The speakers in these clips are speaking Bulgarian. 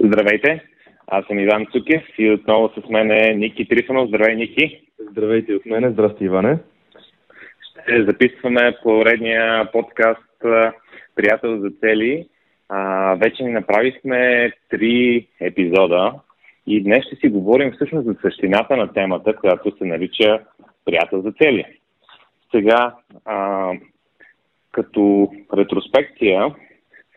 Здравейте, аз съм Иван Цукев и отново с мен е Ники Трифонов. Здравей, Ники. Здравейте от мене. Здрасти, Иване. Ще записваме поредния подкаст Приятел за цели. А, вече ни направихме три епизода и днес ще си говорим всъщност за същината на темата, която се нарича Приятел за цели. Сега, а, като ретроспекция,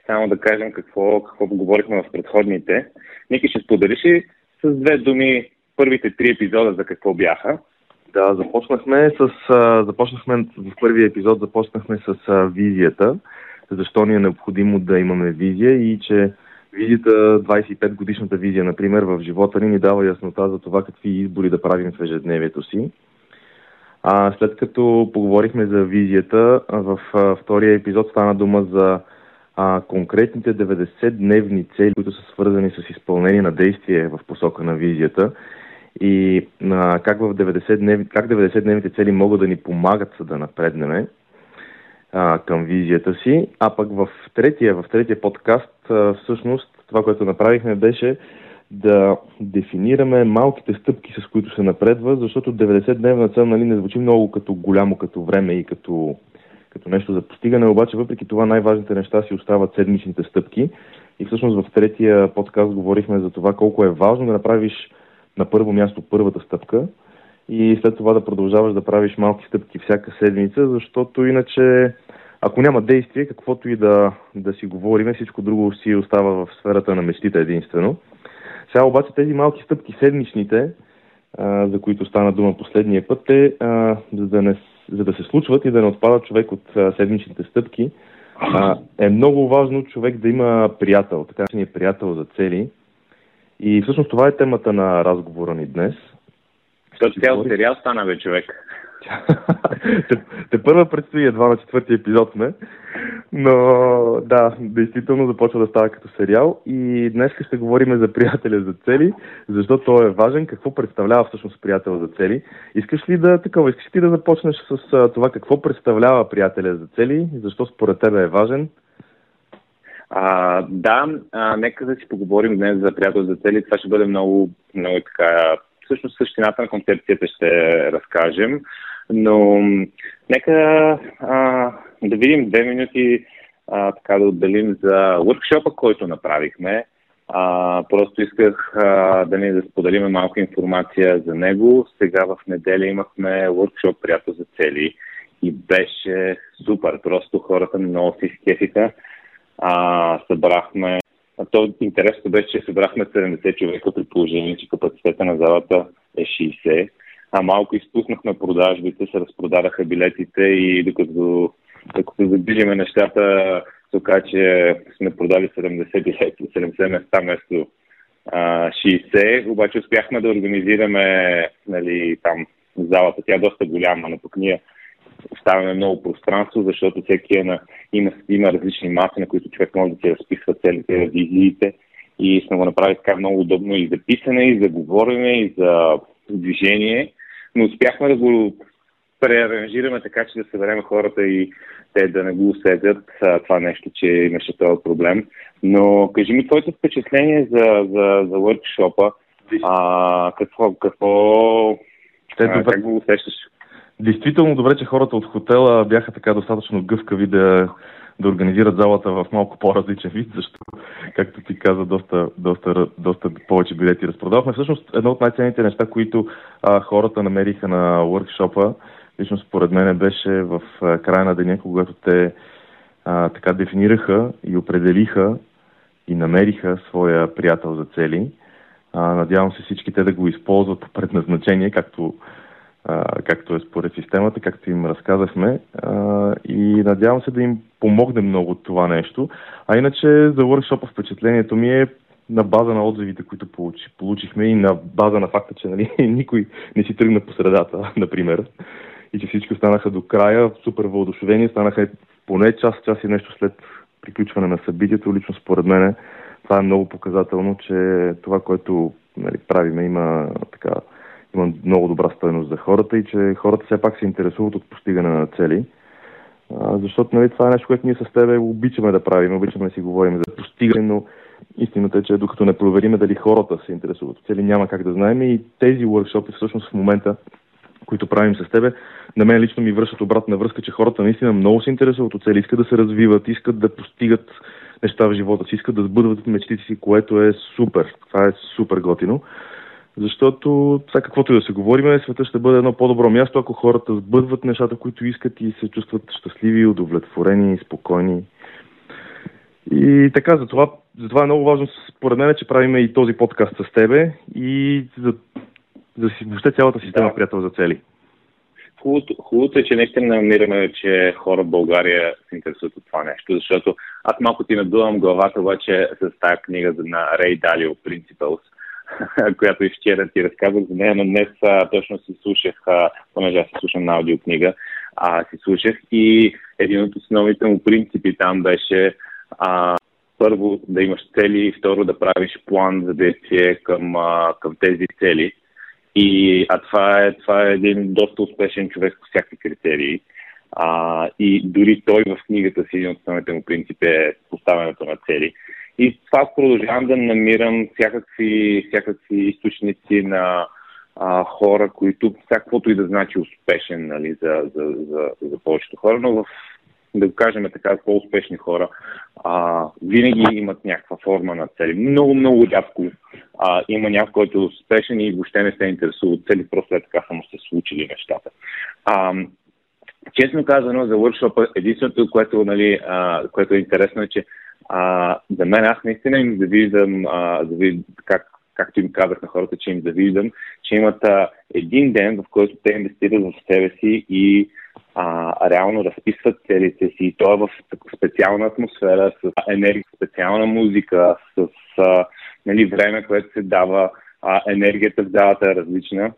само да кажем какво, какво говорихме в предходните. Ники, ще споделиш ли с две думи първите три епизода за какво бяха? Да, започнахме с... започнахме в първия епизод започнахме с визията, защо ни е необходимо да имаме визия и че визията, 25 годишната визия, например, в живота ни ни дава яснота за това какви избори да правим в ежедневието си. А след като поговорихме за визията, в втория епизод стана дума за а, конкретните 90-дневни цели, които са свързани с изпълнение на действие в посока на визията и а, как, в 90 днев, как 90-дневните цели могат да ни помагат да напреднеме а, към визията си. А пък в третия, в третия подкаст а, всъщност това, което направихме беше да дефинираме малките стъпки, с които се напредва, защото 90-дневна цел нали, не звучи много като голямо като време и като като нещо за постигане, обаче въпреки това най-важните неща си остават седмичните стъпки. И всъщност в третия подкаст говорихме за това колко е важно да направиш на първо място първата стъпка и след това да продължаваш да правиш малки стъпки всяка седмица, защото иначе ако няма действие, каквото и да, да си говорим, всичко друго си остава в сферата на мечтите единствено. Сега обаче тези малки стъпки, седмичните, за които стана дума последния път, е, а, за да не за да се случват и да не отпада човек от а, седмичните стъпки, а, е много важно човек да има приятел, така че ни е приятел за цели. И всъщност това е темата на разговора ни днес. Защото цял сериал стана бе човек те, те първа предстои едва на четвъртия епизод сме, но да, действително започва да става като сериал и днес ще говорим за приятеля за цели, защото той е важен, какво представлява всъщност приятел за цели. Искаш ли да такова, искаш ли да започнеш с това какво представлява приятеля за цели защо според тебе е важен? А, да, а, нека да си поговорим днес за приятел за цели. Това ще бъде много, много така всъщност същината на концепцията ще разкажем. Но нека а, да видим две минути а, така да отделим за workshop който направихме. А, просто исках а, да ни да споделим малко информация за него. Сега в неделя имахме workshop приятел за цели и беше супер. Просто хората много си скефиха. А, събрахме то интересното беше, че събрахме 70 човека при положение, че капацитета на залата е 60 а малко изпуснахме продажбите, се разпродадаха билетите и докато, докато задвижиме нещата, се че сме продали 70 билети, 70 места вместо 60, обаче успяхме да организираме нали, там залата, тя е доста голяма, но пък ние оставяме много пространство, защото всеки е на, има, има различни маси, на които човек може да си разписва целите визиите. И сме го направили така много удобно и за писане, и за говорене, и за движение но успяхме да го преаранжираме така, че да съберем хората и те да не го усетят това нещо, че имаше този проблем. Но кажи ми твоето впечатление за, за, за workshop а, какво, какво Те, а, как го усещаш? Действително добре, че хората от хотела бяха така достатъчно гъвкави да да организират залата в малко по-различен вид, защото, както ти каза, доста, доста, доста повече билети разпродавахме. Всъщност, едно от най-ценните неща, които а, хората намериха на workshop лично според мен беше в края на деня, когато те а, така дефинираха и определиха и намериха своя приятел за цели. А, надявам се всички те да го използват по предназначение, както както е според системата, както им разказахме. И надявам се да им помогне много това нещо. А иначе за workshop впечатлението ми е на база на отзивите, които получи, получихме и на база на факта, че нали, никой не си тръгна по средата, например, и че всички останаха до края, супер въодушевени, станаха поне час, час и нещо след приключване на събитието. Лично според мен това е много показателно, че това, което нали, правиме, има така има много добра стоеност за хората и че хората все пак се интересуват от постигане на цели. А, защото нали, това е нещо, което ние с тебе обичаме да правим, обичаме да си говорим за постигане, но истината е, че докато не провериме дали хората се интересуват от цели, няма как да знаем и тези workshop всъщност в момента които правим с тебе, на мен лично ми връщат обратна връзка, че хората наистина много се интересуват от цели, искат да се развиват, искат да постигат неща в живота си, искат да сбъдват мечтите си, което е супер. Това е супер готино. Защото, сега каквото и да се говорим, света ще бъде едно по-добро място, ако хората сбъдват нещата, които искат и се чувстват щастливи, удовлетворени, спокойни. И така, затова, затова е много важно, според мен, че правиме и този подкаст с тебе и за, за въобще цялата система да. приятел за цели. Хубавото, хубавото е, че наистина намираме, че хора в България се интересуват от това нещо, защото аз малко ти надувам главата обаче с тази книга на Рей Далио Principles, която и вчера ти разказах за нея, но днес а, точно си слушах, а, понеже аз се слушам на аудиокнига, а, си слушах и един от основните му принципи там беше а, първо да имаш цели и второ да правиш план за действие към, а, към тези цели. И, а това е, това е един доста успешен човек по всякакви критерии. А, и дори той в книгата си, един от основните му принципи е поставянето на цели. И това продължавам да намирам всякакви, всякакви източници на а, хора, които всякаквото и да значи успешен нали, за, за, за, за повечето хора, но в да го кажем така, по-успешни хора, а, винаги имат някаква форма на цели. Много, много рядко а, има някой, който е успешен и въобще не се интересува от цели, просто е така само се случили нещата. А, честно казано, за workshop единственото, което, нали, а, което е интересно е, че а, за мен аз наистина им завиждам, а, завиждам как, както им казах на хората, че им завиждам, че имат а, един ден, в който те инвестират в себе си и а, реално разписват целите си. И то е в специална атмосфера, с енергия, специална музика, с а, нали, време, което се дава, а, енергията в залата е различна.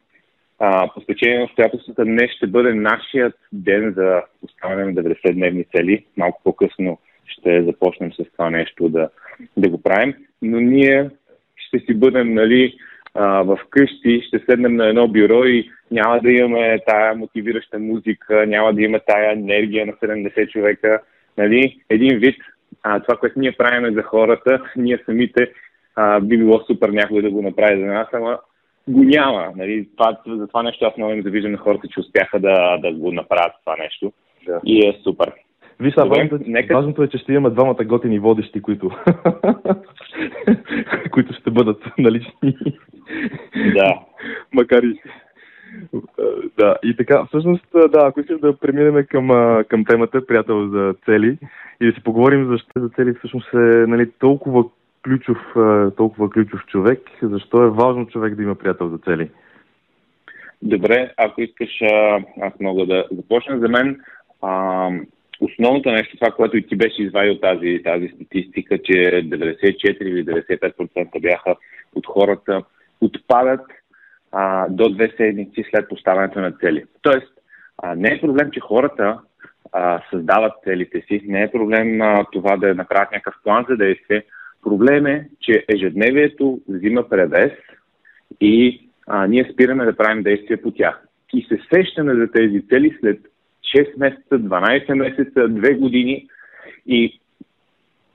А, по стечение на обстоятелствата днес ще бъде нашият ден за поставяне на 90-дневни цели. Малко по-късно ще започнем с това нещо да, да го правим. Но ние ще си бъдем нали, в къщи, ще седнем на едно бюро и няма да имаме тая мотивираща музика, няма да има тая енергия на 70 човека. Нали? Един вид, а, това, което ние правим за хората, ние самите а, би било супер някой да го направи за нас, ама го няма. Нали? Това, за това нещо аз много им завиждам на хората, че успяха да, да го направят това нещо. Да. И е супер. Виж, важното, нека... важното е, че ще имаме двамата готини водещи, които, които ще бъдат налични. Да. Макар и... Да, и така, всъщност, да, ако искаш да преминем към, към темата приятел за цели и да си поговорим защо за цели всъщност е нали, толкова ключов, толкова ключов човек, защо е важно човек да има приятел за цели? Добре, ако искаш, аз мога да започна. За мен а, основното нещо, това, което и ти беше извадил тази, тази статистика, че 94 или 95% бяха от хората отпадат а, до две седмици след поставянето на цели. Тоест, а, не е проблем, че хората а, създават целите си, не е проблем а, това да направят някакъв план за действие. Проблем е, че ежедневието взима превес и а, ние спираме да правим действия по тях. И се сещаме за тези цели след 6 месеца, 12 месеца, 2 години. И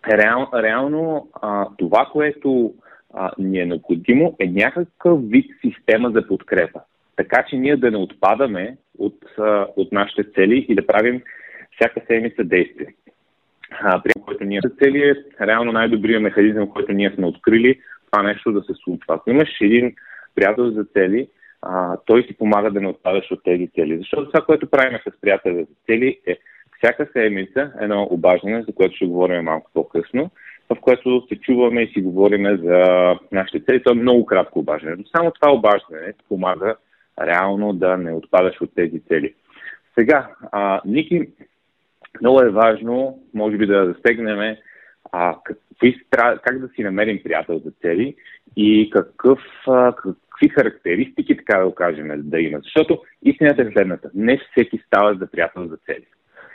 реал, реално а, това, което а, ни е необходимо, е някакъв вид система за подкрепа. Така че ние да не отпадаме от, а, от нашите цели и да правим всяка седмица действия. А, при който ние са цели е реално най-добрият механизъм, който ние сме открили, това нещо да се случва. Ако имаш един приятел за цели, а, той си помага да не отпадаш от тези цели. Защото това, което правим с приятели за цели е всяка седмица едно обаждане, за което ще говорим малко по-късно, в което се чуваме и си говорим за нашите цели. Това е много кратко обаждане. Но само това обаждане помага реално да не отпадаш от тези цели. Сега, а, Ники, много е важно, може би да застегнем а, какви, как да си намерим приятел за цели и какъв, а, какви характеристики, така да го кажем, да има. Защото истината е следната. Не всеки става за приятел за цели.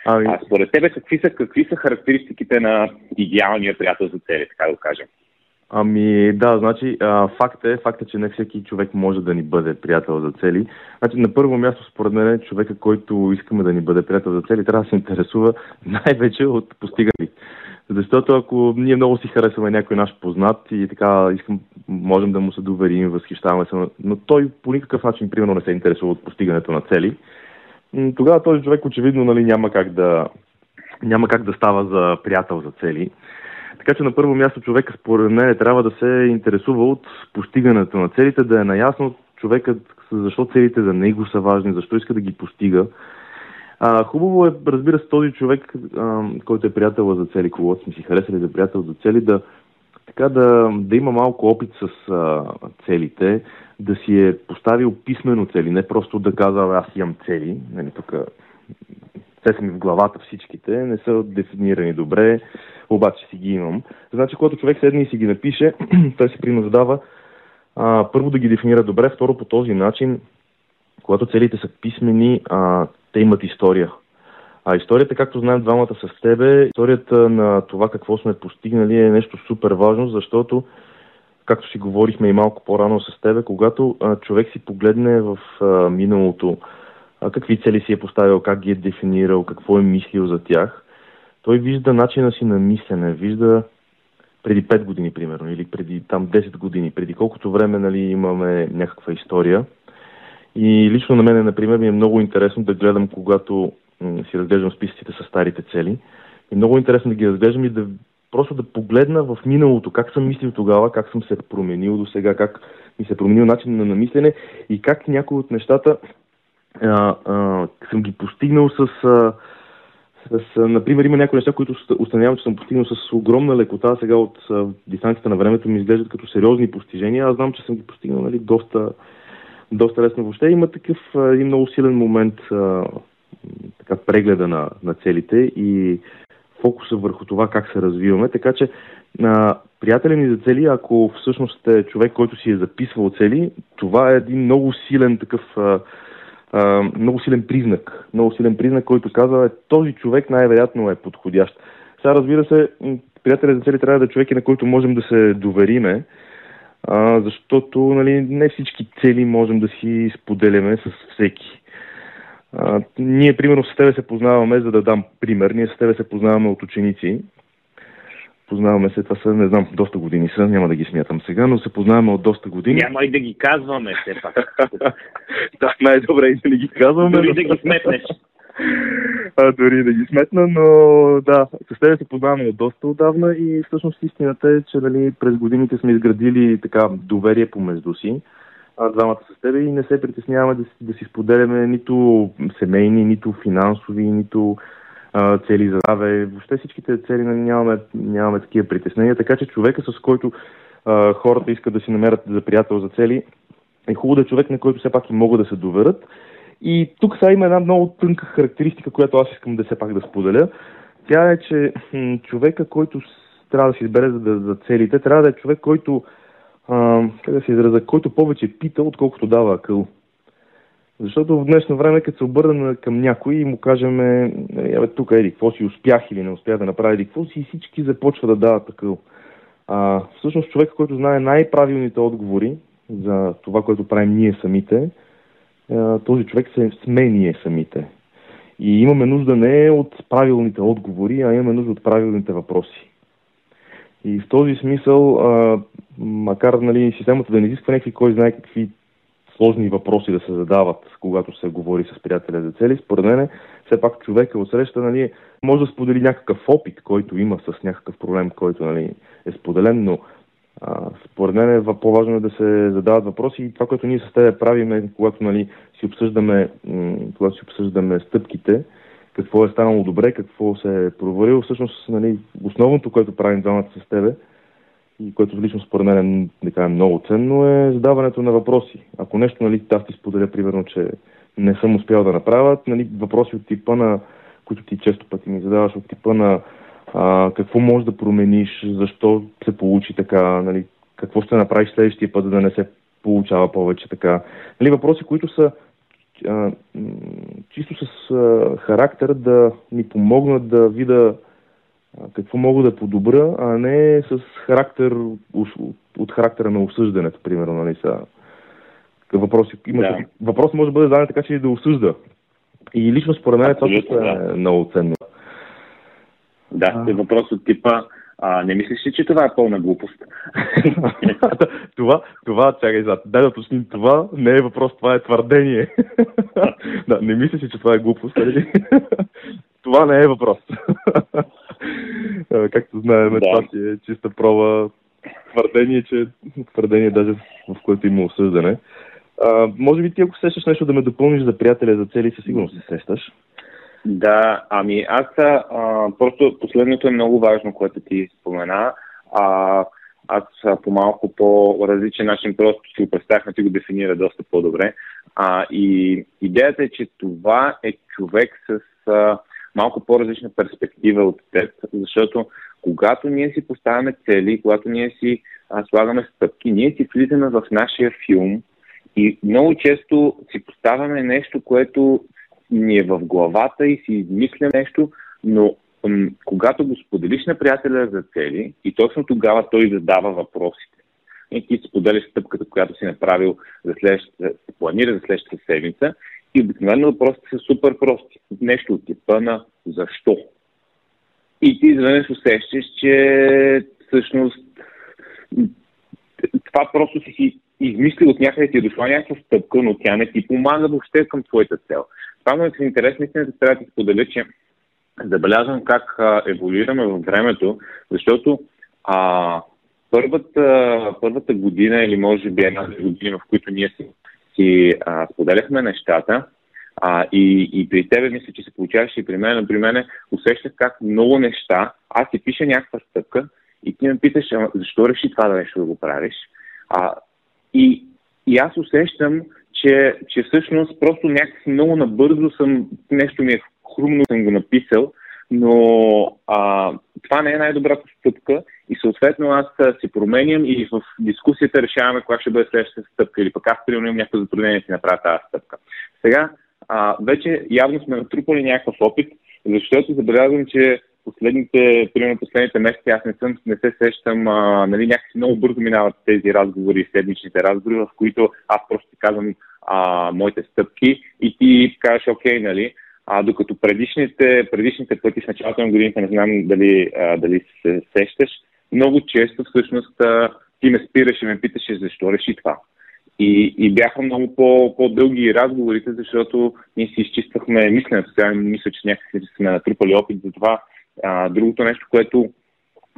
Ами... А според тебе какви са, какви са характеристиките на идеалния приятел за цели, така да го кажем? Ами да, значи а, факт е, факт е, че не всеки човек може да ни бъде приятел за цели. Значи на първо място, според мен, човека, който искаме да ни бъде приятел за цели, трябва да се интересува най-вече от постигане Защото ако ние много си харесваме някой наш познат и така искам, можем да му се доверим, възхищаваме се, но той по никакъв начин, примерно, не се интересува от постигането на цели, тогава този човек очевидно нали, няма, как да, няма как да става за приятел за цели. Така че на първо място човека според мен трябва да се интересува от постигането на целите, да е наясно човекът защо целите за него са важни, защо иска да ги постига. А, хубаво е, разбира се, този човек, а, който е приятел за цели, когато сме си харесали за приятел за цели, да, така да, да има малко опит с а, целите, да си е поставил писмено цели, не просто да казва аз имам цели, нали, тук те са ми в главата всичките, не са дефинирани добре, обаче си ги имам. Значи, когато човек седне и си ги напише, той се принуждава а, първо да ги дефинира добре, второ по този начин, когато целите са писмени, а, те имат история. А историята, както знаем двамата с тебе, историята на това какво сме постигнали е нещо супер важно, защото, както си говорихме и малко по-рано с тебе, когато а, човек си погледне в а, миналото, какви цели си е поставил, как ги е дефинирал, какво е мислил за тях, той вижда начина си на мислене, вижда преди 5 години, примерно, или преди там 10 години, преди колкото време нали, имаме някаква история. И лично на мен, например, ми е много интересно да гледам, когато си разглеждам списъците с старите цели. И много интересно да ги разглеждам и да просто да погледна в миналото, как съм мислил тогава, как съм се променил до сега, как ми се е променил начин на намислене и как някои от нещата а, а, съм ги постигнал с, а, с, например, има някои неща, които установявам, че съм постигнал с огромна лекота. Сега от а, дистанцията на времето ми изглеждат като сериозни постижения. Аз знам, че съм ги постигнал нали, доста, доста лесно. Въобще има такъв един много силен момент, а, така, прегледа на, на целите и фокуса върху това как се развиваме. Така че а, приятели ни за цели, ако всъщност е човек, който си е записвал цели, това е един много силен такъв а, много силен признак. Много силен признак, който казва, е, този човек най-вероятно е подходящ. Сега, разбира се, приятелят за цели трябва да е човек, на който можем да се довериме, а, защото нали, не всички цели можем да си споделяме с всеки. А, ние, примерно, с тебе се познаваме, за да дам пример, ние с тебе се познаваме от ученици, Познаваме се, това са, не знам, доста години са, няма да ги смятам сега, но се познаваме от доста години. Няма и да ги казваме все пак. да, най-добре и да не ги казваме. Дори да ги сметнеш. а, дори да ги сметна, но да, с тебе се познаваме от доста отдавна и всъщност истината е, че нали, през годините сме изградили така доверие помежду си, двамата с тебе и не се притесняваме да, да си споделяме нито семейни, нито финансови, нито цели за здраве. Въобще всичките цели нали, нямаме, нямаме такива притеснения, така че човека, с който а, хората искат да си намерят за приятел за цели, е хубаво да е човек, на който все пак и могат да се доверят. И тук сега има една много тънка характеристика, която аз искам да все пак да споделя. Тя е, че човека, който трябва да си избере за, за целите, трябва да е човек, който, а, как да се израза, който повече пита, отколкото дава акъл. Защото в днешно време, като се обърнем към някой и му кажем, е, тук еди, какво си успях или не успях да направя, еди, какво си и всички започва да дават такъв. А, всъщност човек, който знае най-правилните отговори за това, което правим ние самите, е, този човек се сме ние самите. И имаме нужда не от правилните отговори, а имаме нужда от правилните въпроси. И в този смисъл, а, макар нали, системата да не изисква някакви кой знае какви сложни въпроси да се задават, когато се говори с приятеля за цели. Според мен, все пак човека от среща нали, може да сподели някакъв опит, който има с някакъв проблем, който нали, е споделен, но а, според мен е по-важно е да се задават въпроси и това, което ние с теб правим, е, когато нали, си обсъждаме, когато си обсъждаме стъпките, какво е станало добре, какво се е провалило. Всъщност, нали, основното, което правим двамата с тебе, което лично според мен е да много ценно, е задаването на въпроси. Ако нещо, нали, аз ти споделя, примерно, че не съм успял да направя, нали, въпроси от типа на, които ти често пъти ми задаваш, от типа на а, какво можеш да промениш, защо се получи така, нали, какво ще направиш следващия път, за да не се получава повече така. Нали, въпроси, които са а, чисто с а, характер да ни помогнат да видя какво мога да подобра, а не с характер, от характера на осъждането, примерно, нали са. Въпрос, има, да. въпрос може да бъде зададен така, че и да осъжда. И лично според мен това да. е много ценно. Да, Да, а... въпрос от типа а, не мислиш ли, че това е пълна глупост? това, това, чакай, зад. дай да уточним, това не е въпрос, това е твърдение. да, не мислиш ли, че това е глупост, нали? това не е въпрос. Както знаем, да. това си е чиста проба твърдение, че твърдение даже в което има осъждане. А, може би ти, ако сещаш нещо да ме допълниш за приятеля за цели, със сигурност се сещаш. Да, ами аз а, просто последното е много важно, което ти спомена. А, аз по малко по-различен начин просто си го представях, но ти го дефинира доста по-добре. А, и идеята е, че това е човек с а, малко по-различна перспектива от теб, защото когато ние си поставяме цели, когато ние си а, слагаме стъпки, ние си влизаме в нашия филм и много често си поставяме нещо, което ни е в главата и си измисля нещо, но м- когато го споделиш на приятеля за цели и точно тогава той задава въпросите. И ти споделяш стъпката, която си направил за следващата, планира за следващата седмица и обикновено въпросите са супер прости. Нещо от типа на защо. И ти изведнъж усещаш, че всъщност това просто си си измислил от някъде ти е дошла някаква стъпка, но тя не ти помага въобще към твоята цел. Ме е интерес, наистина трябва да споделя, че забелязвам как а, еволюираме във времето, защото а, първата, първата година или може би една година, в които ние си, си а, споделяхме нещата, а, и, и при тебе мисля, че се получаваше и при мен. При мен усещах как много неща, аз ти пиша някаква стъпка и ти ме питаш, защо реши това да нещо да го правиш? А, и, и аз усещам, че, че всъщност просто някакси много набързо съм, нещо ми е хрумно, съм го написал, но а, това не е най-добрата стъпка и съответно аз се променям и в дискусията решаваме коя ще бъде следващата стъпка или пък аз примерно имам някакво затруднение да си направя тази стъпка. Сега, а, вече явно сме натрупали някакъв опит, защото забелязвам, че последните, примерно последните месеци аз не, съм, не се сещам, а, нали, някакси много бързо минават тези разговори, седмичните разговори, в които аз просто ти казвам а, моите стъпки и ти кажеш окей, нали, а, докато предишните, предишните пъти в началото на годината, не знам дали, а, дали се сещаш, много често всъщност а, ти ме спираш и ме питаше защо реши това. И, и бяха много по, по-дълги разговорите, защото ние си изчиствахме мисленето. Сега мисля, че някакси сме натрупали опит за това. А, другото нещо, което,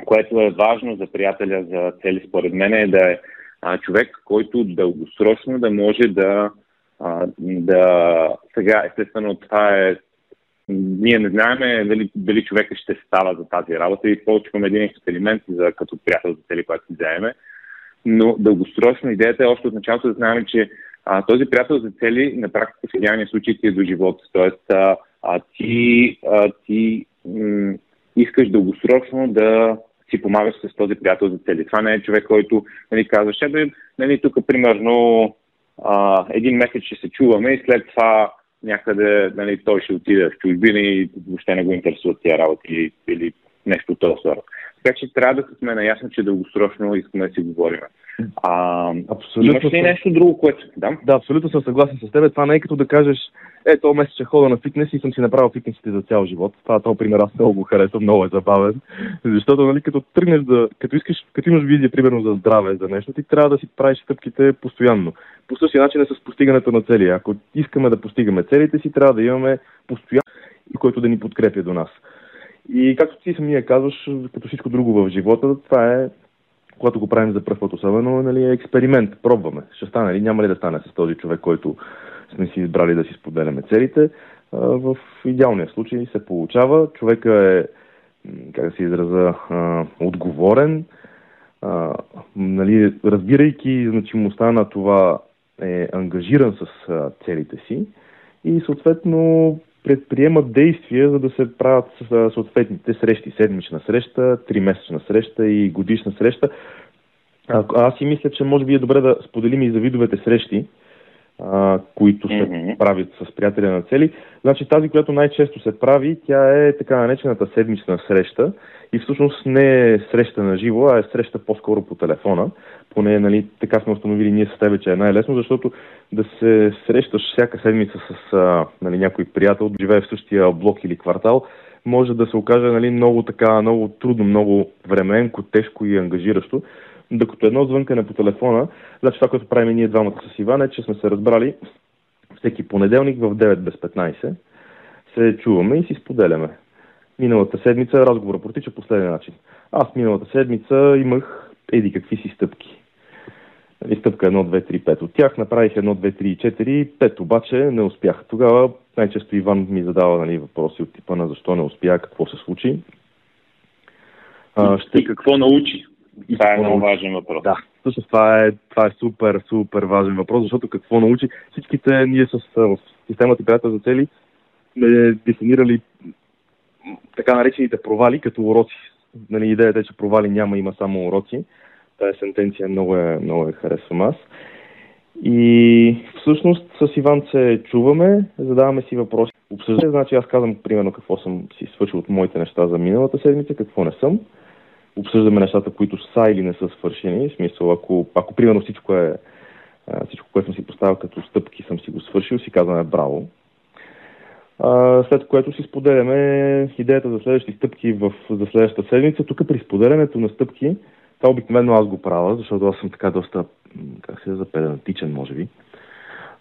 което е важно за приятеля за цели, според мен, е да е а, човек, който дългосрочно да може да, а, да... Сега, естествено, това е ние не знаем дали, дали човека ще става за тази работа и получваме един експеримент за, като приятел за цели, който си вземе но дългосрочно идеята е още от началото да знаем, че а, този приятел за цели на практика в идеалния случай ти е до живота. Тоест, а, а, ти, а, ти м- искаш дългосрочно да си помагаш с този приятел за цели. Това не е човек, който нали, казва, ще да, нали, тук примерно а, един месец ще се чуваме и след това някъде нали, той ще отиде в чужбина и въобще не го интересуват тия работи или нещо от този сорт. Така че трябва да сме наясно, че дългосрочно искаме да си говорим. А, абсолютно имаш ли нещо друго, което... Да? да, абсолютно съм съгласен с теб. Това не е като да кажеш, е, то месец ще хода на фитнес и съм си направил фитнесите за цял живот. Това, този пример аз много го харесвам, много е забавен. Защото, нали, като тръгнеш да, като искаш, като имаш визия, примерно, за здраве, за нещо, ти трябва да си правиш стъпките постоянно. По същия начин е с постигането на цели. Ако искаме да постигаме целите си, трябва да имаме постоянно, който да ни подкрепя до нас. И както ти самия казваш, като всичко друго в живота, това е, когато го правим за първ път особено, нали, е експеримент, пробваме. Ще стане ли, няма ли да стане с този човек, който сме си избрали да си споделяме целите. В идеалния случай се получава. Човека е, как да се израза, отговорен, нали, разбирайки значимостта на това е ангажиран с целите си и съответно предприемат действия, за да се правят съответните срещи. Седмична среща, тримесечна среща и годишна среща. А, аз си мисля, че може би е добре да споделим и за видовете срещи, а, които се mm-hmm. правят с приятеля на цели. Значи тази, която най-често се прави, тя е така наречената седмична среща и всъщност не е среща на живо, а е среща по-скоро по телефона. Поне нали, така сме установили ние с тебе, че е най-лесно, защото да се срещаш всяка седмица с а, нали, някой приятел, живее в същия блок или квартал, може да се окаже нали, много така, много трудно, много временко, тежко и ангажиращо. Докато едно звънкане по телефона, значи това, което правим ние двамата с Иван е, че сме се разбрали всеки понеделник в 9 без 15 се чуваме и си споделяме. Миналата седмица разговора протича последния начин. Аз миналата седмица имах еди какви си стъпки. Нали, стъпка 1, 2, 3, 5 от тях. Направих 1, 2, 3 и 4. 5 обаче не успях. Тогава най-често Иван ми задава нали, въпроси от типа на защо не успя, какво се случи. А, ще... И какво научи? И това е много важен въпрос. Да, всъщност това е, това е супер, супер важен въпрос, защото какво научи всичките ние с в системата приятел за цели сме дефинирали така наречените провали като уроци. Нали, идеята е, че провали няма, има само уроци. Тая сентенция много е, много е харесвам аз. И всъщност с Иван се чуваме, задаваме си въпроси. Обсъждаме, значи аз казвам примерно какво съм си свършил от моите неща за миналата седмица, какво не съм. Обсъждаме нещата, които са или не са свършени. В смисъл, ако, ако примерно всичко е всичко, което съм си поставил като стъпки, съм си го свършил, си казваме браво. А, след което си споделяме идеята за следващи стъпки в, за следващата седмица. Тук при споделянето на стъпки това обикновено аз го правя, защото аз съм така доста, как се за педантичен, може би.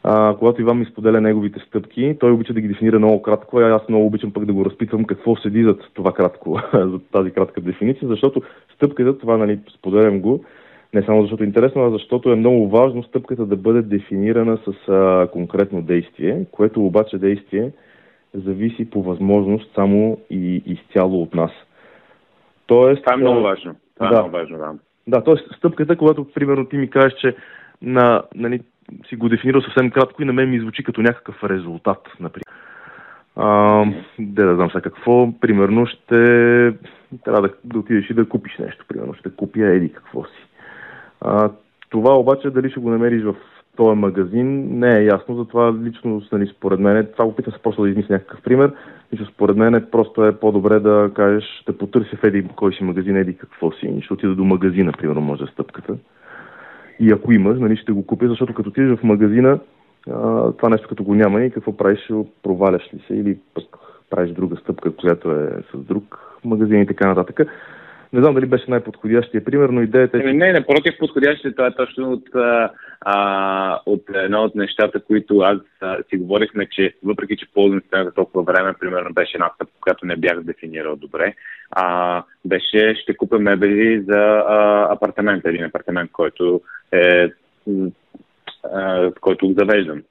А, когато Иван ми споделя неговите стъпки, той обича да ги дефинира много кратко, а аз много обичам пък да го разпитвам какво седи зад това кратко, за тази кратка дефиниция, защото стъпката, това нали, споделям го, не само защото е интересно, а защото е много важно стъпката да бъде дефинирана с а, конкретно действие, което обаче действие зависи по възможност само и изцяло от нас. Тоест, това е много важно. Това е да. е много важно, да. Да, т.е. стъпката, когато, примерно, ти ми кажеш, че на, нали, си го дефинирал съвсем кратко и на мен ми звучи като някакъв резултат, например. А, де да знам сега какво, примерно ще трябва да, да отидеш и да купиш нещо, примерно ще купя еди какво си. А, това обаче дали ще го намериш в този магазин не е ясно, затова лично нали, според мен, това опитам се просто да измисля някакъв пример, че според мен просто е по-добре да кажеш, да потърся в еди кой си магазин, еди какво си, ще отида до магазина, примерно, може стъпката. И ако имаш, нали, ще го купя, защото като отидеш в магазина, а, това нещо като го няма и какво правиш, проваляш ли се или пък правиш друга стъпка, която е с друг магазин и така нататък. Не знам дали беше най-подходящия пример, но идеята е... Не, не, напротив, подходящия, това е точно от, а, от едно от нещата, които аз а, си говорихме, че въпреки, че ползвам системата толкова време, примерно беше една стъпка, която не бях дефинирал добре, а, беше ще купя мебели за а, апартамент, един апартамент, който е а, който завеждам.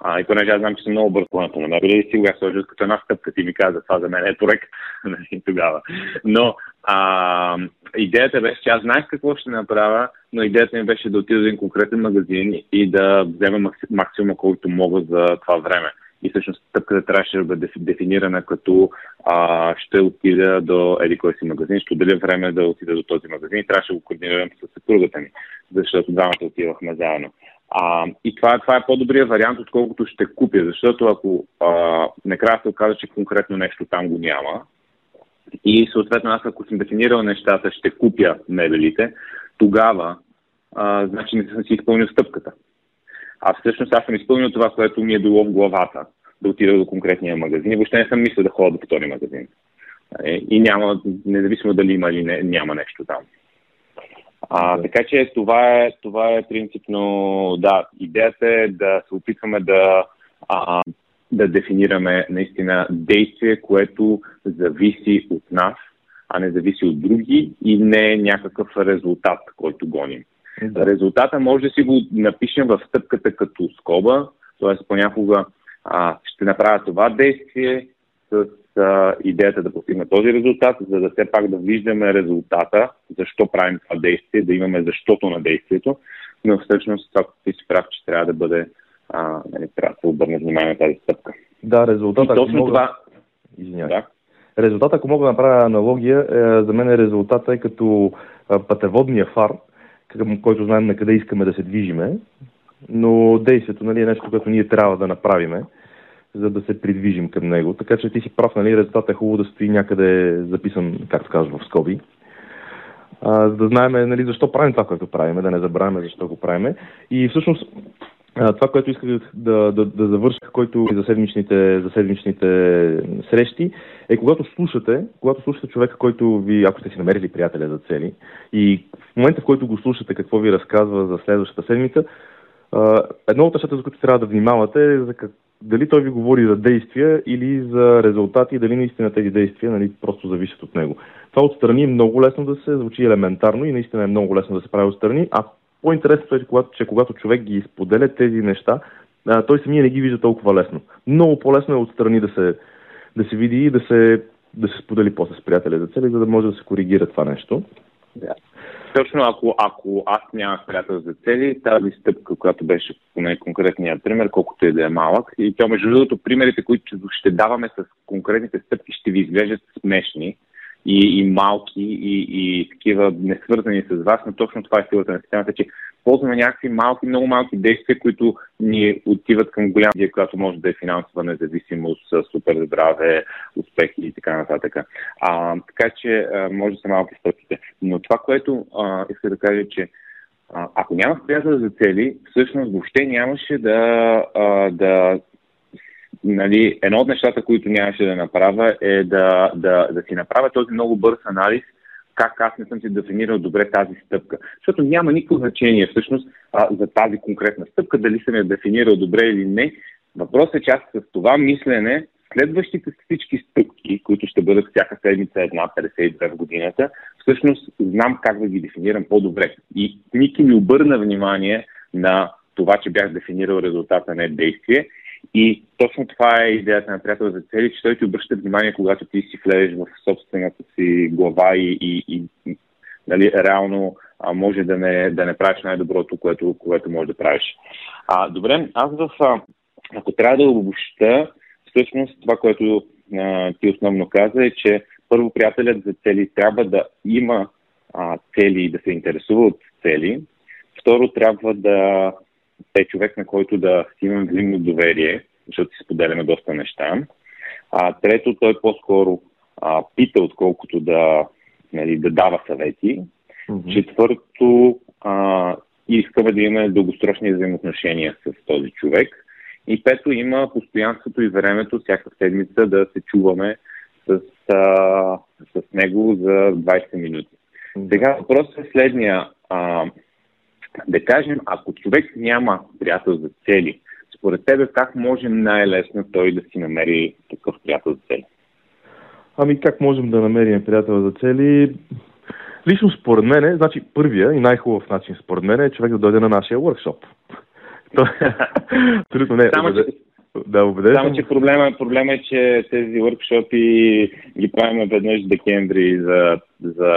А, и понеже аз знам, че съм много бърз по намерили и си го сложил като една стъпка. Ти ми каза, това за мен е проект нали, тогава. Но а, идеята беше, че аз знаех какво ще направя, но идеята ми беше да отида в един конкретен магазин и да взема максимума, колкото мога за това време. И всъщност стъпката трябваше да бъде дефинирана като а, ще отида до еди кой си магазин, ще отделя време да отида до този магазин и трябваше да го координирам с съпругата ми, защото двамата отивахме заедно. А, и това, това е по-добрият вариант, отколкото ще купя, защото ако а, накрая се оказа, че конкретно нещо там го няма, и съответно аз ако съм дефинирал нещата, ще купя мебелите, тогава а, значи не съм си изпълнил стъпката. А всъщност аз съм изпълнил това, което ми е било в главата, да отида до конкретния магазин и въобще не съм мислил да ходя до втори магазин. Е, и няма, независимо дали има или не, няма нещо там. А, така че това е, това е принципно, да, идеята е да се опитваме да, а, да дефинираме наистина действие, което зависи от нас, а не зависи от други и не е някакъв резултат, който гоним. Да. Резултата може да си го напишем в стъпката като скоба, т.е. понякога а, ще направя това действие с а, идеята да постигне този резултат, за да все пак да виждаме резултата, защо правим това действие, да имаме защото на действието, но всъщност това, ти си прав, че трябва да бъде, а, нали, трябва да се обърне внимание на тази стъпка. Да, резултата. И точно мога... това. Извинявай. Да. Резултат, ако мога да направя аналогия, е, за мен е резултата е като пътеводния фар, към който знаем на къде искаме да се движиме, но действието нали, е нещо, което ние трябва да направиме за да се придвижим към него. Така че ти си прав, нали, резултатът е хубаво да стои някъде записан, както казваш, в скоби. А, за да знаем нали, защо правим това, което правим, да не забравяме защо го правим. И всъщност това, което исках да, да, да завърша, който е за седмичните, за седмичните срещи, е когато слушате, когато слушате човека, който ви, ако сте си намерили приятеля за цели, и в момента, в който го слушате какво ви разказва за следващата седмица, едно от нещата, за които трябва да внимавате е за дали той ви говори за действия или за резултати, дали наистина тези действия нали, просто зависят от него. Това отстрани е много лесно да се звучи елементарно и наистина е много лесно да се прави отстрани, а по-интересното е, когато, че когато човек ги изподеля тези неща, а, той самия не ги вижда толкова лесно. Много по-лесно е отстрани да се, да се види и да се, да се сподели после с приятеля за цели, за да може да се коригира това нещо. Точно ако, ако аз нямах приятел за цели, тази стъпка, която беше поне конкретният пример, колкото и да е малък, и то между другото примерите, които ще даваме с конкретните стъпки, ще ви изглеждат смешни, и, и малки и, и такива несвързани с вас, но точно това е силата на системата, че ползваме някакви малки, много малки действия, които ни отиват към голяма идея, която може да е финансова независимост, супер здраве, успехи и така нататък. А, така че а, може да са малки стъпките. Но това, което а, иска да кажа, че а, ако нямах приятел за цели, всъщност въобще нямаше да, а, да нали, едно от нещата, които нямаше да направя е да, да, да си направя този много бърз анализ как аз не съм си дефинирал добре тази стъпка. Защото няма никакво значение всъщност а, за тази конкретна стъпка, дали съм я дефинирал добре или не. Въпросът е, че аз с това мислене следващите всички стъпки, които ще бъдат всяка седмица една 52 в годината, всъщност знам как да ги дефинирам по-добре. И Ники ми обърна внимание на това, че бях дефинирал резултата, не действие и точно това е идеята на приятел за цели, че той ти обръща внимание, когато ти си влезеш в собствената си глава и, и, и нали, реално а, може да не, да не правиш най-доброто, което, което може да правиш. А, добре, аз в, а, ако трябва да обобща, всъщност това, което а, ти основно каза е, че първо приятелят за цели трябва да има а, цели и да се интересува от цели. Второ, трябва да е човек, на който да имам взаимно доверие, защото си споделяме доста неща. А, трето, той по-скоро а, пита, отколкото да, нали, да дава съвети. Mm-hmm. Четвърто, а, искаме да имаме дългосрочни взаимоотношения с този човек. И пето, има постоянството и времето всяка седмица да се чуваме с, а, с него за 20 минути. Mm-hmm. Сега въпросът е следния. А, да кажем, ако човек няма приятел за цели, според тебе как може най-лесно той да си намери такъв приятел за цели? Ами как можем да намерим приятел за цели? Лично според мен, значи първия и най-хубав начин според мен е човек да дойде на нашия workshop. Абсолютно не. Само, че, да, убеден Само, че проблема, проблема е, че тези въркшопи ги правим веднъж декември за, за,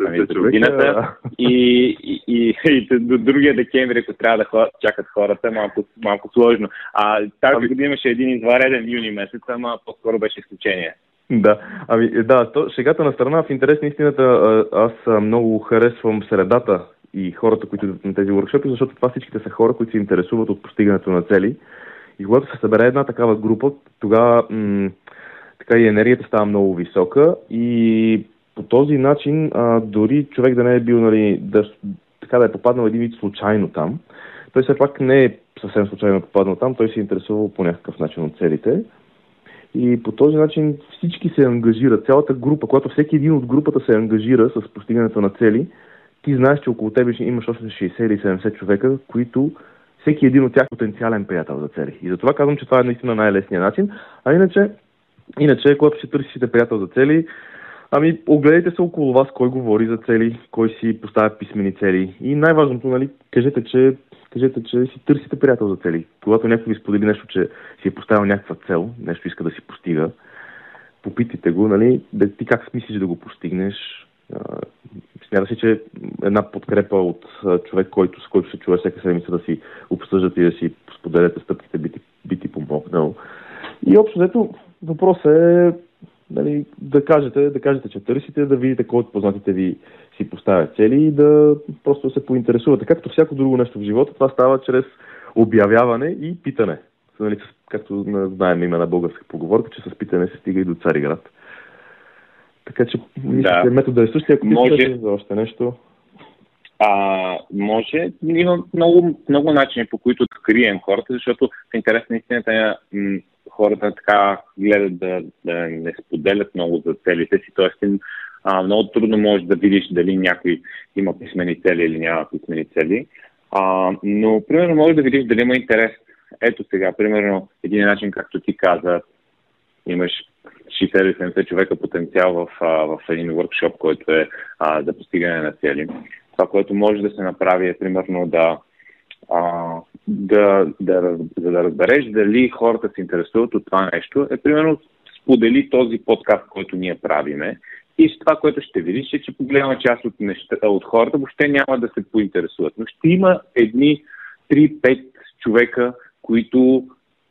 нали, за годината. И, и, и, и, до другия декември, ако трябва да хор, чакат хората, е малко, малко сложно. А тази ами... година имаше един извареден юни месец, ама по-скоро беше изключение. Да, ами да, то, шегата на страна, в интерес на истината, аз много харесвам средата и хората, които идват на тези workshopи, защото това всичките са хора, които се интересуват от постигането на цели и когато се събере една такава група, тогава м- така и енергията става много висока и по този начин а, дори човек да не е бил, нали, да, така да е попаднал един вид случайно там, той все пак не е съвсем случайно попаднал там, той се е интересувал по някакъв начин от целите. И по този начин всички се ангажират, цялата група, когато всеки един от групата се ангажира с постигането на цели, ти знаеш, че около тебе имаш още 60 или 70 човека, които всеки един от тях е потенциален приятел за цели. И затова казвам, че това е наистина най-лесният начин. А иначе, иначе когато си търсите приятел за цели, ами огледайте се около вас кой говори за цели, кой си поставя писмени цели. И най-важното, нали, кажете, че кажете, че си търсите приятел за цели. Когато някой ви сподели нещо, че си е поставил някаква цел, нещо иска да си постига, попитайте го, нали, да, ти как смислиш да го постигнеш, Смята се, че една подкрепа от човек, който, с който се чува всяка седмица да си обсъждате и да си споделяте стъпките, би ти, би ти помогнал. И общо взето въпросът е нали, да, кажете, да кажете, че търсите, да видите кой от познатите ви си поставя цели и да просто се поинтересувате. Както всяко друго нещо в живота, това става чрез обявяване и питане. Нали, както знаем има на българска поговорка, че с питане се стига и до Цариград. Така че да. метода е същия, ако може... за още нещо. А, може, има много, много начини по които да крием хората, защото в интерес на истината м- хората така гледат да, да не споделят много за целите си, а, много трудно можеш да видиш дали някой има писмени цели или няма писмени цели. А, но, примерно, можеш да видиш дали има интерес. Ето сега, примерно, един начин, както ти каза, имаш 60-70 човека потенциал в, в един workshop, който е а, за постигане на цели. Това, което може да се направи е, примерно, да, а, да, да, за да разбереш дали хората се интересуват от това нещо, е, примерно, сподели този подкаст, който ние правиме. И това, което ще видиш, е, че по голяма част от, неща, от хората въобще няма да се поинтересуват. Но ще има едни 3-5 човека, които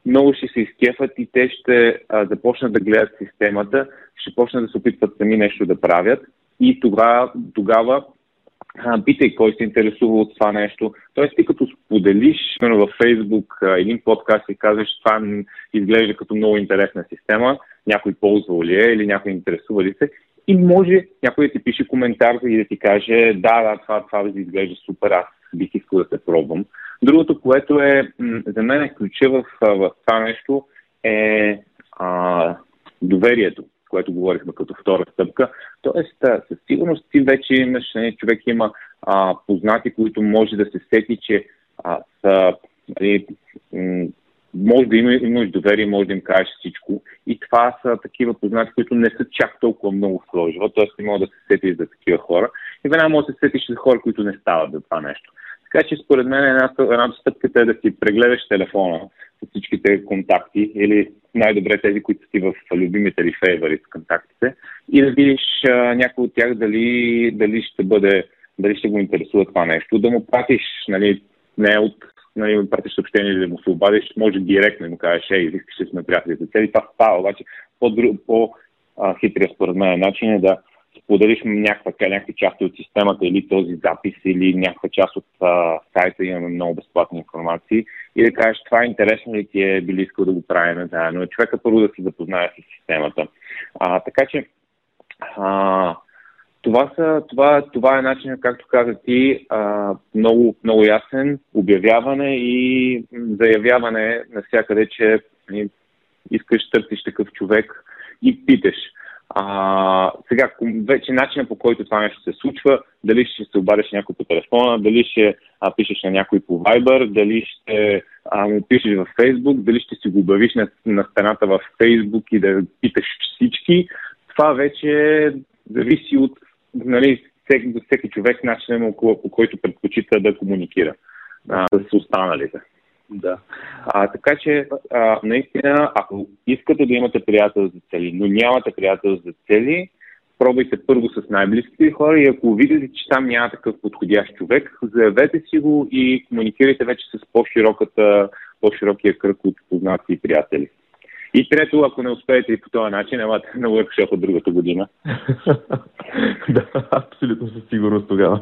много ще се изкефат и те ще а, започнат да гледат системата, ще почнат да се опитват сами нещо да правят и тогава, тогава а, питай кой се интересува от това нещо. Тоест ти като споделиш във Фейсбук един подкаст и казваш, това изглежда като много интересна система, някой ползва ли е или някой интересува ли се и може някой да ти пише коментар и да ти каже, да, да, това, това да изглежда супер, аз бих искал да се пробвам. Другото, което е за мен е ключа в, в това нещо е а, доверието, което говорихме като втора стъпка. Тоест, със сигурност ти вече имаш, не, нали, човек има а, познати, които може да се сети, че а, са, нали, може да има, имаш доверие, може да им кажеш всичко. И това са такива познати, които не са чак толкова много сложива, т.е. не могат да се сетиш за такива хора. И веднага може да се сетиш за хора, които не стават за това нещо. Така че според мен една, една стъпката е да си прегледаш телефона с всичките контакти или най-добре тези, които си в любимите или фейвори с контактите и да видиш някой от тях дали, дали ще бъде, дали ще го интересува това нещо, да му пратиш, нали, не от нали, пратиш съобщение да му се обадиш, може директно да му кажеш, ей, искаш да сме приятели за цели. Това става, обаче по-хитрия според мен начин е да споделиш някаква, някакви части от системата или този запис или някаква част от а, сайта, имаме много безплатни информации и да кажеш това е интересно ли ти е, били искал да го правим заедно. Човека първо да се запознае с системата. А, така че а, това, са, това, това е начинът, както каза ти, а, много, много ясен, обявяване и заявяване навсякъде, че нали, искаш, търсиш такъв човек и питаш. А, сега, вече начинът по който това нещо се случва, дали ще се обадиш някой по телефона, дали ще а, пишеш на някой по Viber, дали ще а, му пишеш в Facebook, дали ще си го обявиш на, на стената в Facebook и да питаш всички, това вече зависи от нали, всеки, всеки човек начинът по който предпочита да комуникира а, с останалите. Да. А, така че, а, наистина, ако искате да имате приятел за цели, но нямате приятел за цели, пробвайте първо с най-близките хора и ако видите, че там няма такъв подходящ човек, заявете си го и комуникирайте вече с по-широката, по-широкия кръг от познати и приятели. И трето, ако не успеете и по този начин, елате на workshop от другата година. да, абсолютно със сигурност тогава.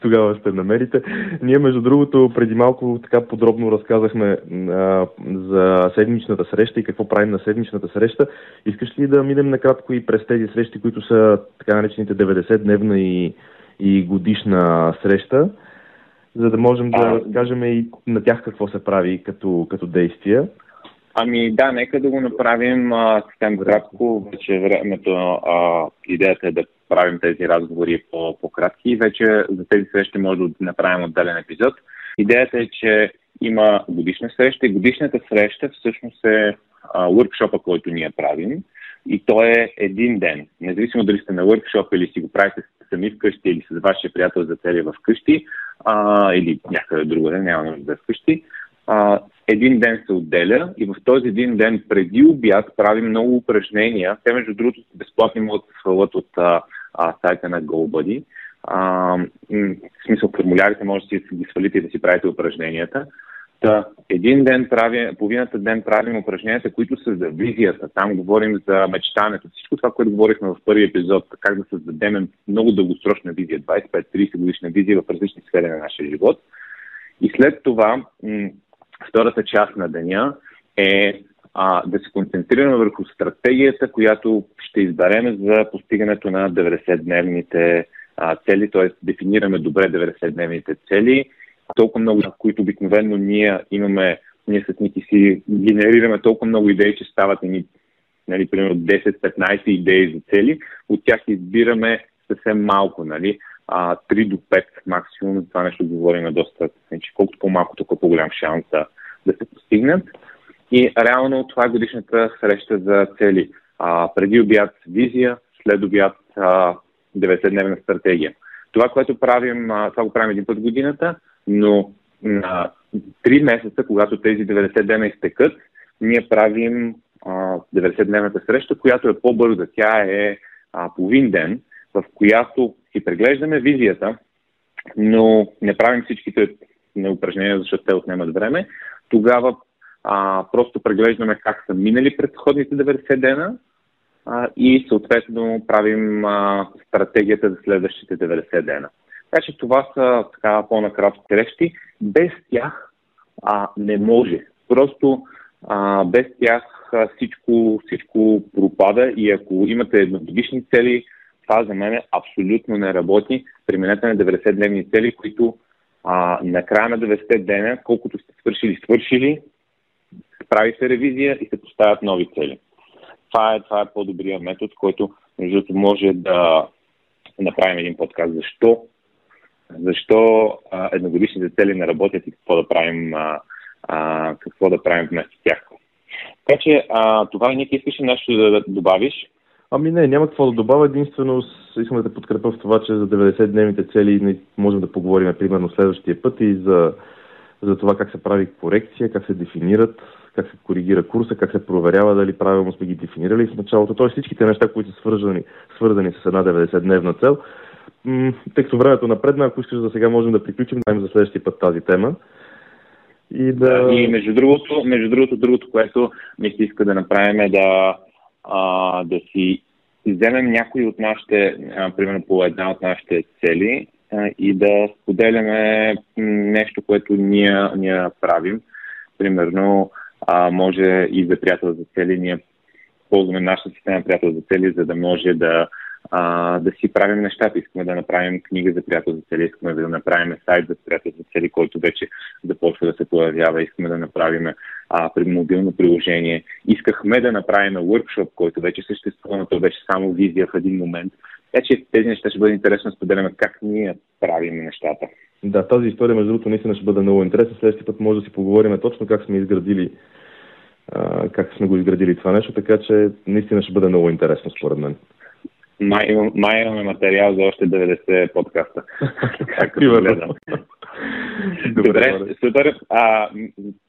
тогава ще намерите. Ние, между другото, преди малко така подробно разказахме а, за седмичната среща и какво правим на седмичната среща. Искаш ли да минем накратко и през тези срещи, които са така наречените 90-дневна и, и годишна среща? за да можем да кажем и на тях какво се прави като, като действия. Ами да, нека да го направим а, съвсем кратко. Вече времето, а, идеята е да правим тези разговори по, по-кратки. Вече за тези срещи може да направим отделен епизод. Идеята е, че има годишна среща и годишната среща всъщност е въркшопа, който ние правим. И то е един ден. Независимо дали сте на въркшоп или си го правите сами вкъщи или с вашия приятел за цели вкъщи а, или някъде другаде, няма нужда да е вкъщи а, един ден се отделя и в този един ден преди обяд правим много упражнения. Те, между другото, безплатни могат да свалят от а, а, сайта на GoBuddy. А, в смисъл, формулярите може да си ги свалите и да си правите упражненията. Та, един ден правим, половината ден правим упражненията, които са за визията. Там говорим за мечтането. Всичко това, което говорихме в първи епизод, как да създадем много дългосрочна визия, 25-30 годишна визия в различни сфери на нашия живот. И след това Втората част на деня е а, да се концентрираме върху стратегията, която ще избереме за постигането на 90-дневните а, цели, т.е. дефинираме добре 90-дневните цели, толкова много, които обикновено ние имаме, ние с Ники си генерираме толкова много идеи, че стават ни, нали, примерно 10-15 идеи за цели, от тях избираме съвсем малко, нали, а, 3 до 5 максимум, за това нещо говорим доста, значи, колкото по-малко, толкова по-голям шанс да, се постигнат. И реално това е годишната среща за цели. А, преди обяд визия, след обяд 90-дневна стратегия. Това, което правим, това го правим един път в годината, но на 3 месеца, когато тези 90 дена изтекат, ние правим 90-дневната среща, която е по-бърза. Тя е а, половин ден, в която си преглеждаме визията, но не правим всичките упражнения, защото те отнемат време. Тогава а, просто преглеждаме как са минали предходните 90 дена а, и съответно правим а, стратегията за следващите 90 дена. Така че това са така по-накратко срещи. Без тях а, не може. Просто а, без тях а, всичко, всичко пропада и ако имате едногодишни цели, това за мен абсолютно не работи. Применете на 90-дневни цели, които а, на края на 90 дена, колкото сте свършили, свършили, прави се ревизия и се поставят нови цели. Това е, това е по-добрия метод, който между може да направим един подкаст. Защо? Защо а, едногодишните цели не работят и какво да правим, а, а, какво да правим вместо тях. Така че а, това Ник искаш нещо да добавиш? Ами не, няма какво да добавя. Единствено искам да те подкрепя в това, че за 90-дневните цели можем да поговорим примерно следващия път и за, за това как се прави корекция, как се дефинират как се коригира курса, как се проверява дали правилно сме ги дефинирали в началото. Тоест всичките неща, които са свързани, свързани с една 90-дневна цел. тъй като времето напредна, ако искаш за сега можем да приключим, да за следващия път тази тема. И, да... и между другото, между другото, другото, което ми се иска да направим е да, а, да си вземем някои от нашите, а, примерно по една от нашите цели а, и да споделяме нещо, което ние, ние правим. Примерно, а, може и за приятел за цели. Ние ползваме нашата система приятел за цели, за да може да, а, да си правим нещата. Искаме да направим книга за приятел за цели, искаме да направим сайт за приятел за цели, който вече започва да се появява. Искаме да направим а, мобилно приложение. Искахме да направим workshop, който вече съществува, но то беше само визия в един момент. Така че тези неща ще бъде интересно да споделяме как ние правим нещата. Да, тази история, между другото, наистина ще бъде много интересна. Следващия път може да си поговорим точно как сме изградили как сме го изградили това нещо, така че наистина ще бъде много интересно според мен. Май, май имаме материал за още 90 подкаста. как гледам. Добре, Добре супер. А,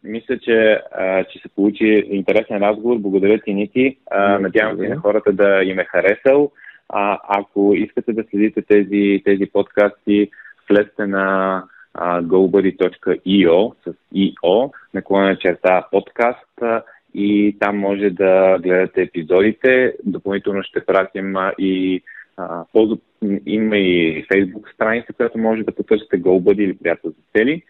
мисля, че, а, че се получи интересен разговор. Благодаря ти, Ники. А, надявам се на хората да им е харесал. А, ако искате да следите тези, тези подкасти, следете на gobuddy.io с io, наклона черта подкаст и там може да гледате епизодите. Допълнително ще пратим и а, има и Facebook страница, която може да потърсите GoBuddy или приятел за цели.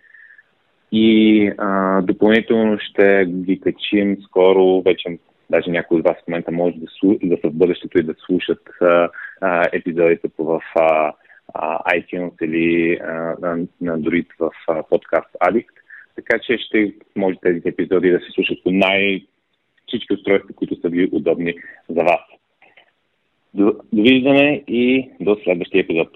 И а, допълнително ще ги качим скоро, вече даже някои от вас в момента може да, слу... да са в бъдещето и да слушат а, а, епизодите в а, iTunes или на, на Android в подкаст Addict. Така че ще може тези епизоди да се слушат по най- всички устройства, които са ви удобни за вас. Довиждане и до следващия епизод.